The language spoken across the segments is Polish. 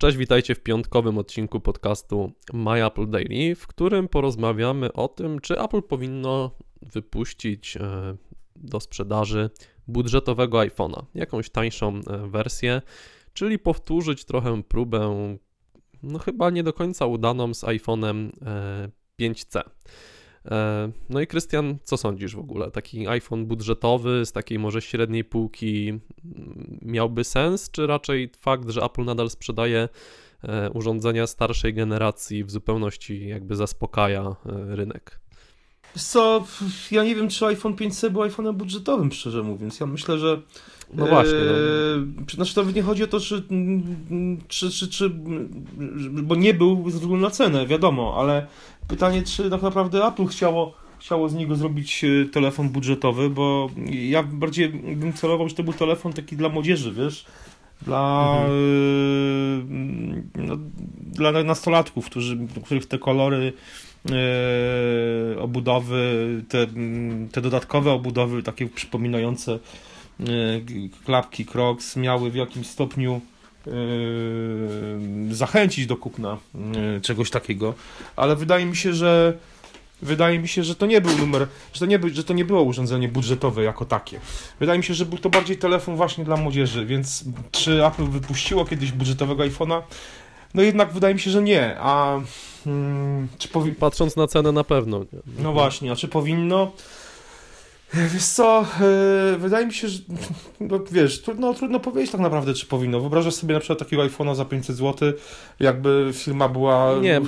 Cześć, witajcie w piątkowym odcinku podcastu My Apple Daily, w którym porozmawiamy o tym, czy Apple powinno wypuścić e, do sprzedaży budżetowego iPhone'a, jakąś tańszą e, wersję, czyli powtórzyć trochę próbę, no chyba nie do końca udaną z iPhone'em 5C. E, no i Krystian, co sądzisz w ogóle? Taki iPhone budżetowy z takiej może średniej półki mm, miałby sens, czy raczej fakt, że Apple nadal sprzedaje e, urządzenia starszej generacji w zupełności jakby zaspokaja e, rynek? Co, ja nie wiem, czy iPhone 5C był iPhone'em budżetowym, szczerze mówiąc. Ja myślę, że. No właśnie. No. E, znaczy, to nie chodzi o to, czy, czy, czy, czy. Bo nie był ze względu na cenę, wiadomo, ale pytanie, czy tak naprawdę Apple chciało chciało z niego zrobić e, telefon budżetowy, bo ja bardziej bym celował, że to był telefon taki dla młodzieży, wiesz, dla, mhm. E, no, dla nastolatków, którzy, których te kolory obudowy, te, te dodatkowe obudowy, takie przypominające e, klapki Crocs, miały w jakimś stopniu e, zachęcić do kupna czegoś takiego, ale wydaje mi się, że wydaje mi się, że to nie był numer, że to nie, że to nie było urządzenie budżetowe jako takie. Wydaje mi się, że był to bardziej telefon właśnie dla młodzieży, więc czy Apple wypuściło kiedyś budżetowego iPhone'a? No jednak wydaje mi się, że nie, a Hmm, czy powi... Patrząc na cenę na pewno. Nie? No właśnie, a czy powinno? Wiesz co, yy, wydaje mi się, że no, wiesz, trudno, trudno powiedzieć tak naprawdę, czy powinno. Wyobrażasz sobie na przykład takiego iPhone'a za 500 zł, jakby firma była... Nie,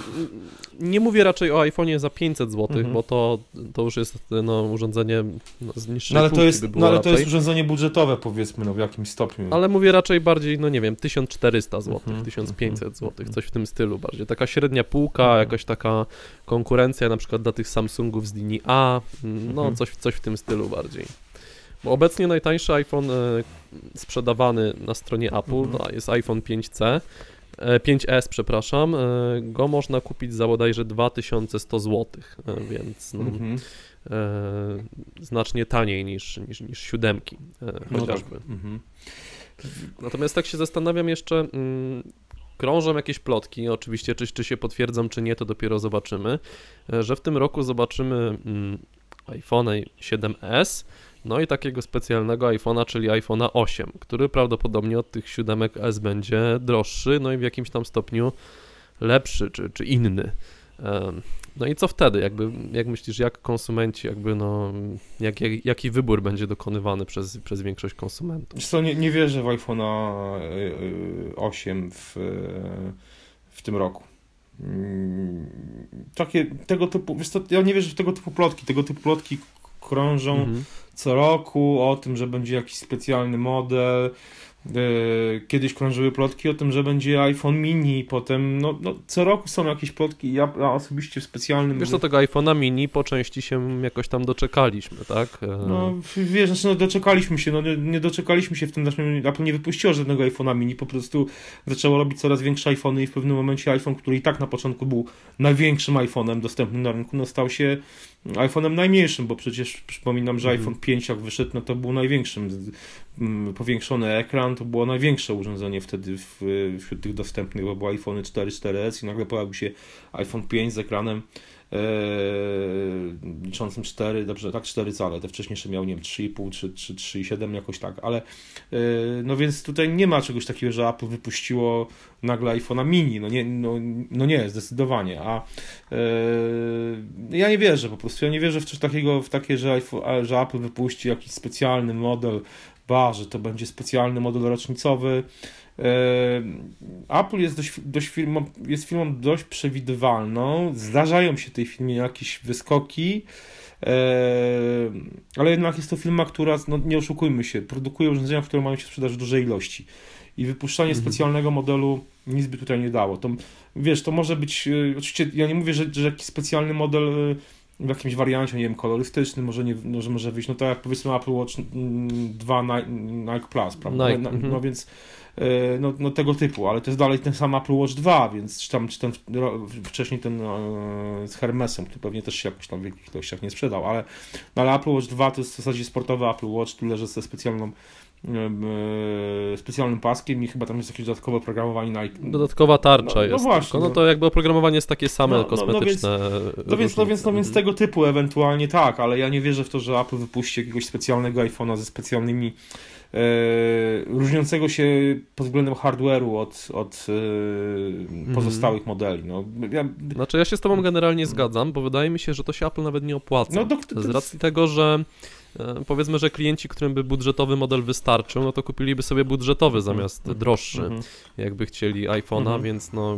nie mówię raczej o iPhone'ie za 500 zł, mhm. bo to, to już jest no, urządzenie no, z niższej no, ale to jest, by No ale raczej. to jest urządzenie budżetowe powiedzmy, no w jakimś stopniu. Ale mówię raczej bardziej, no nie wiem, 1400 zł, mhm. 1500 zł, coś w tym stylu bardziej. Taka średnia półka, mhm. jakaś taka konkurencja na przykład dla tych Samsungów z linii A, no mhm. coś, coś w tym stylu bardziej. Bo obecnie najtańszy iPhone e, sprzedawany na stronie Apple mhm. no, jest iPhone 5C, 5S, e, przepraszam, e, go można kupić za bodajże 2100 zł, e, więc no, mhm. znacznie taniej niż, niż, niż siódemki no chociażby. Tak. Mhm. Natomiast tak się zastanawiam jeszcze, mm, krążą jakieś plotki, oczywiście czy, czy się potwierdzą, czy nie, to dopiero zobaczymy, że w tym roku zobaczymy mm, iPhone 7S, no i takiego specjalnego iPhone'a, czyli iPhone'a 8, który prawdopodobnie od tych siódemek S będzie droższy, no i w jakimś tam stopniu lepszy czy, czy inny. No i co wtedy? Jakby, jak myślisz, jak konsumenci, jakby no, jak, jak, jaki wybór będzie dokonywany przez, przez większość konsumentów? Co, nie, nie wierzę w iPhone'a 8 w, w tym roku. Mm, takie, tego typu, wiesz co, ja nie wierzę w tego typu plotki, tego typu plotki krążą mhm. co roku o tym, że będzie jakiś specjalny model, E, kiedyś krążyły plotki o tym, że będzie iPhone mini, potem no, no co roku są jakieś plotki. Ja, ja osobiście w specjalnym. Wiesz, do tego iPhone'a mini po części się jakoś tam doczekaliśmy, tak? E, no wiesz, znaczy, no, doczekaliśmy się, no nie, nie doczekaliśmy się w tym, znaczy Apple nie wypuściło żadnego iPhone'a mini, po prostu zaczęło robić coraz większe iPhony i w pewnym momencie iPhone, który i tak na początku był największym iPhone'em dostępnym na rynku, no stał się iPhone'em najmniejszym, bo przecież przypominam, że iPhone 5 jak wyszedł, no to był największym. Powiększony ekran to było największe urządzenie wtedy wśród tych dostępnych, bo były iPhone 4, 4S i nagle pojawił się iPhone 5 z ekranem liczącym 4, dobrze, tak 4 cale, te wcześniejsze miał, nie wiem, 3,5 czy, czy 3,7 jakoś tak, ale yy, no więc tutaj nie ma czegoś takiego, że Apple wypuściło nagle iPhone'a mini, no nie, no, no nie, zdecydowanie, a yy, ja nie wierzę po prostu, ja nie wierzę w coś takiego, w takie, że, iPhone, że Apple wypuści jakiś specjalny model, ba, że to będzie specjalny model rocznicowy, Apple jest, dość, dość firmą, jest firmą dość przewidywalną. Zdarzają się tej firmie jakieś wyskoki, ale jednak jest to firma, która, no nie oszukujmy się, produkuje urządzenia, które mają się sprzedać w dużej ilości. I wypuszczanie mhm. specjalnego modelu nic by tutaj nie dało. To, wiesz, to może być, e, oczywiście ja nie mówię, że, że jakiś specjalny model e, w jakimś wariancie, nie wiem, kolorystycznym może, nie, może, może wyjść, no tak jak powiedzmy Apple Watch 2 Nike Plus, prawda? Nike, no, no mhm. więc E, no, no tego typu, ale to jest dalej ten sam Apple Watch 2, więc czy tam, czy ten wcześniej ten e, z Hermesem, który pewnie też się jakoś tam w wielkich ilościach nie sprzedał, ale, no, ale Apple Watch 2 to jest w zasadzie sportowy Apple Watch, tu leży ze specjalną specjalnym paskiem i chyba tam jest jakieś dodatkowe oprogramowanie na Dodatkowa tarcza No- no jest. właśnie, tylko. no no. to jakby oprogramowanie jest takie same, No, no, no kosmetyczne. No więc, no więc, no więc Mhm. tego typu ewentualnie tak, ale ja nie wierzę w to, że Apple wypuści jakiegoś specjalnego iPhone'a ze specjalnymi e, różniącego się pod względem hardware'u od, od e, pozostałych modeli. No, ja, Znaczy ja się z tobą generalnie zgadzam, bo wydaje mi się, że to się Apple nawet nie opłaca. No, to- to- Z racji tego, że e, powiedzmy, że klienci, którym by budżetowy model wystarczył, no to kupiliby sobie budżetowy zamiast Mhm, droższy, mhm. jakby chcieli iPhone'a, Mhm. więc no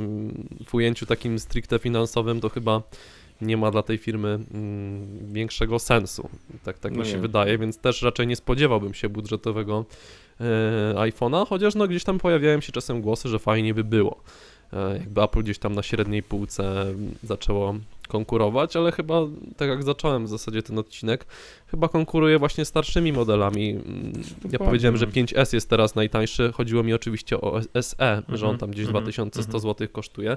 w ujęciu takim stricte finansowym to chyba nie ma dla tej firmy mm, większego sensu. Tak, tak No mi się nie. wydaje, więc też raczej nie spodziewałbym się budżetowego e, iPhone'a, chociaż no gdzieś tam pojawiają się czasem głosy, że fajnie by było. E, jakby Apple gdzieś tam na średniej półce mm, zaczęło konkurować, ale chyba, tak jak zacząłem w zasadzie ten odcinek, chyba konkuruje właśnie starszymi modelami. Mm, Ja powiedziałem, że 5S jest teraz najtańszy, chodziło mi oczywiście o SE, że on Mhm, tam gdzieś mhm, 2100 mhm. zł kosztuje.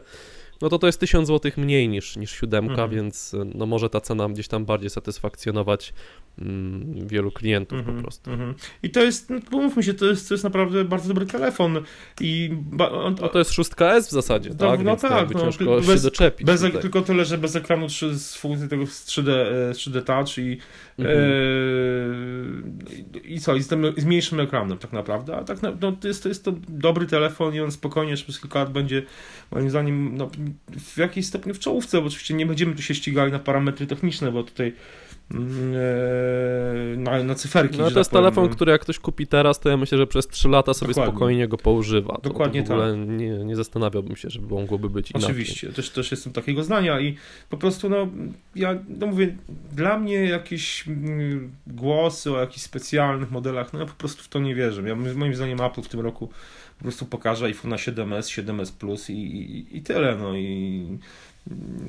No to to jest 1000 zł mniej niż, niż siódemka, Mhm. więc no może ta cena gdzieś tam bardziej satysfakcjonować mm, wielu klientów po Mhm, prostu. mhm. I to jest, no, pomówmy się, to jest, to jest naprawdę bardzo dobry telefon i ba, on, No to jest 6S w zasadzie, No, tak? no Więc tak, no, ciężko tylko się bez- doczepić. bez, tutaj. tylko tyle, że bez ekranu 3, z funkcji tego z 3D, e, 3D Touch i, Mhm. e, i co, i z, tym, z mniejszym ekranem tak naprawdę, a tak no, to, jest, to jest to dobry telefon i on spokojnie przez kilka lat będzie moim zdaniem no, w jakiejś stopniu w czołówce, bo oczywiście nie będziemy tu się ścigali na parametry techniczne, bo tutaj na, na cyferki. No to tak jest telefon, który jak ktoś kupi teraz, to ja myślę, że przez 3 lata sobie Dokładnie. spokojnie go poużywa. Dokładnie tak. to w ogóle nie, nie zastanawiałbym się, żeby mogłoby być inaczej. Oczywiście, też, też jestem takiego zdania i po prostu, no, ja no mówię, dla mnie jakieś mm, głosy o jakichś specjalnych modelach, no ja po prostu w to nie wierzę. Ja, moim zdaniem Apple w tym roku po prostu pokaże iPhone'a 7S, 7S Plus i, i, i tyle, no i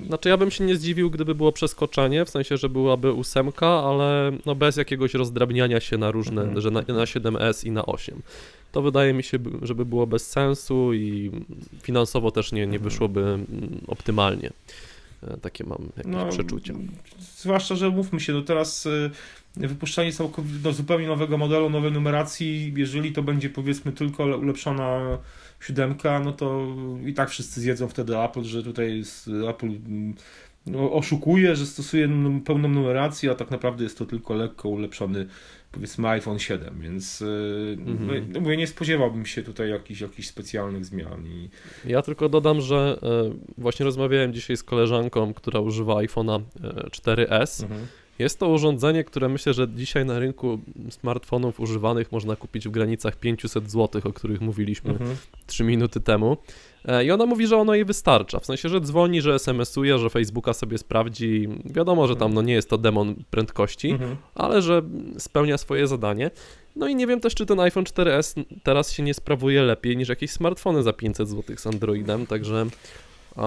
Znaczy ja bym się nie zdziwił, gdyby było przeskoczenie, w sensie, że byłaby ósemka, ale no bez jakiegoś rozdrabniania się na różne, Mhm. że na, na 7S i na 8. To wydaje mi się, by- żeby było bez sensu i finansowo też nie, nie Mhm. wyszłoby mm, optymalnie. E, Takie mam jakieś no, przeczucia. Zwłaszcza, że mówmy się, no teraz wypuszczanie całkowicie no, zupełnie nowego modelu, nowej numeracji, jeżeli to będzie powiedzmy tylko le- ulepszona siódemka, no to i tak wszyscy zjedzą wtedy Apple, że tutaj jest, Apple mm, no, oszukuje, że stosuje pełną numerację, a tak naprawdę jest to tylko lekko ulepszony powiedzmy iPhone 7, więc y, Mhm. no, mówię, nie spodziewałbym się tutaj jakichś, jakichś specjalnych zmian i Ja tylko dodam, że e, właśnie rozmawiałem dzisiaj z koleżanką, która używa iPhone'a e, 4S. Jest to urządzenie, które myślę, że dzisiaj na rynku smartfonów używanych można kupić w granicach 500 zł, o których mówiliśmy Mhm. 3 minuty temu. E, I ona mówi, że ono jej wystarcza. W sensie, że dzwoni, że SMS-uje, że Facebooka sobie sprawdzi. Wiadomo, że tam no, nie jest to demon prędkości, Mhm. ale że spełnia swoje zadanie. No i nie wiem też, czy ten iPhone 4S teraz się nie sprawuje lepiej niż jakieś smartfony za 500 zł z Androidem, także.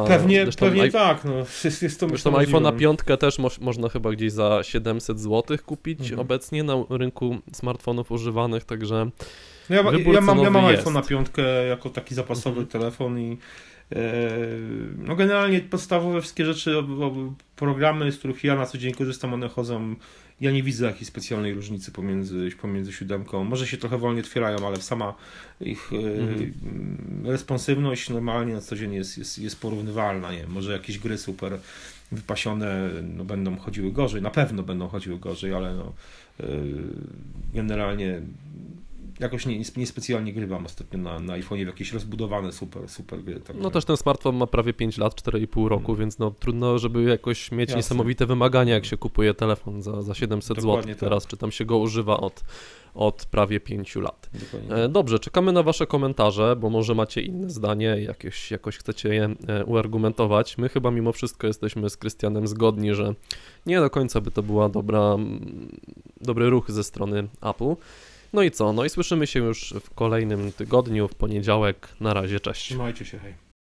Pewnie, zresztą pewnie i- tak, no, jest, jest to Zresztą iPhone'a możliwe. 5 też moż, można chyba gdzieś za 700 zł kupić Mhm. obecnie na rynku smartfonów używanych, także No ja, ja mam, ja mam cenowy jest. iPhone na piątkę jako taki zapasowy Mhm. telefon i e, no generalnie podstawowe wszystkie rzeczy, programy, z których ja na co dzień korzystam, one chodzą. Ja nie widzę jakiejś specjalnej różnicy pomiędzy, pomiędzy siódemką. Może się trochę wolniej otwierają, ale sama ich e, Mhm. responsywność normalnie na co dzień jest, jest, jest porównywalna. Nie? wiem, Może jakieś gry super wypasione no, będą chodziły gorzej, na pewno będą chodziły gorzej, ale no, e, generalnie jakoś nie, niespecjalnie grywam ostatnio na, na iPhone'ie w jakieś rozbudowane super, super gry. Także... no też ten smartfon ma prawie 5 lat, 4,5 roku, więc no trudno, żeby jakoś mieć Jasne. niesamowite wymagania, jak się kupuje telefon za, za 700 zł Dokładnie tak. teraz, czy tam się go używa od, od prawie 5 lat. Dokładnie. E, Dobrze, czekamy na Wasze komentarze, bo może macie inne zdanie, jakieś, jakoś chcecie je e, uargumentować. My chyba mimo wszystko jesteśmy z Krystianem zgodni, że nie do końca by to była dobra, dobry ruch ze strony Apple. No i co? No i słyszymy się już w kolejnym tygodniu, w poniedziałek. Na razie, cześć. Trzymajcie się, hej.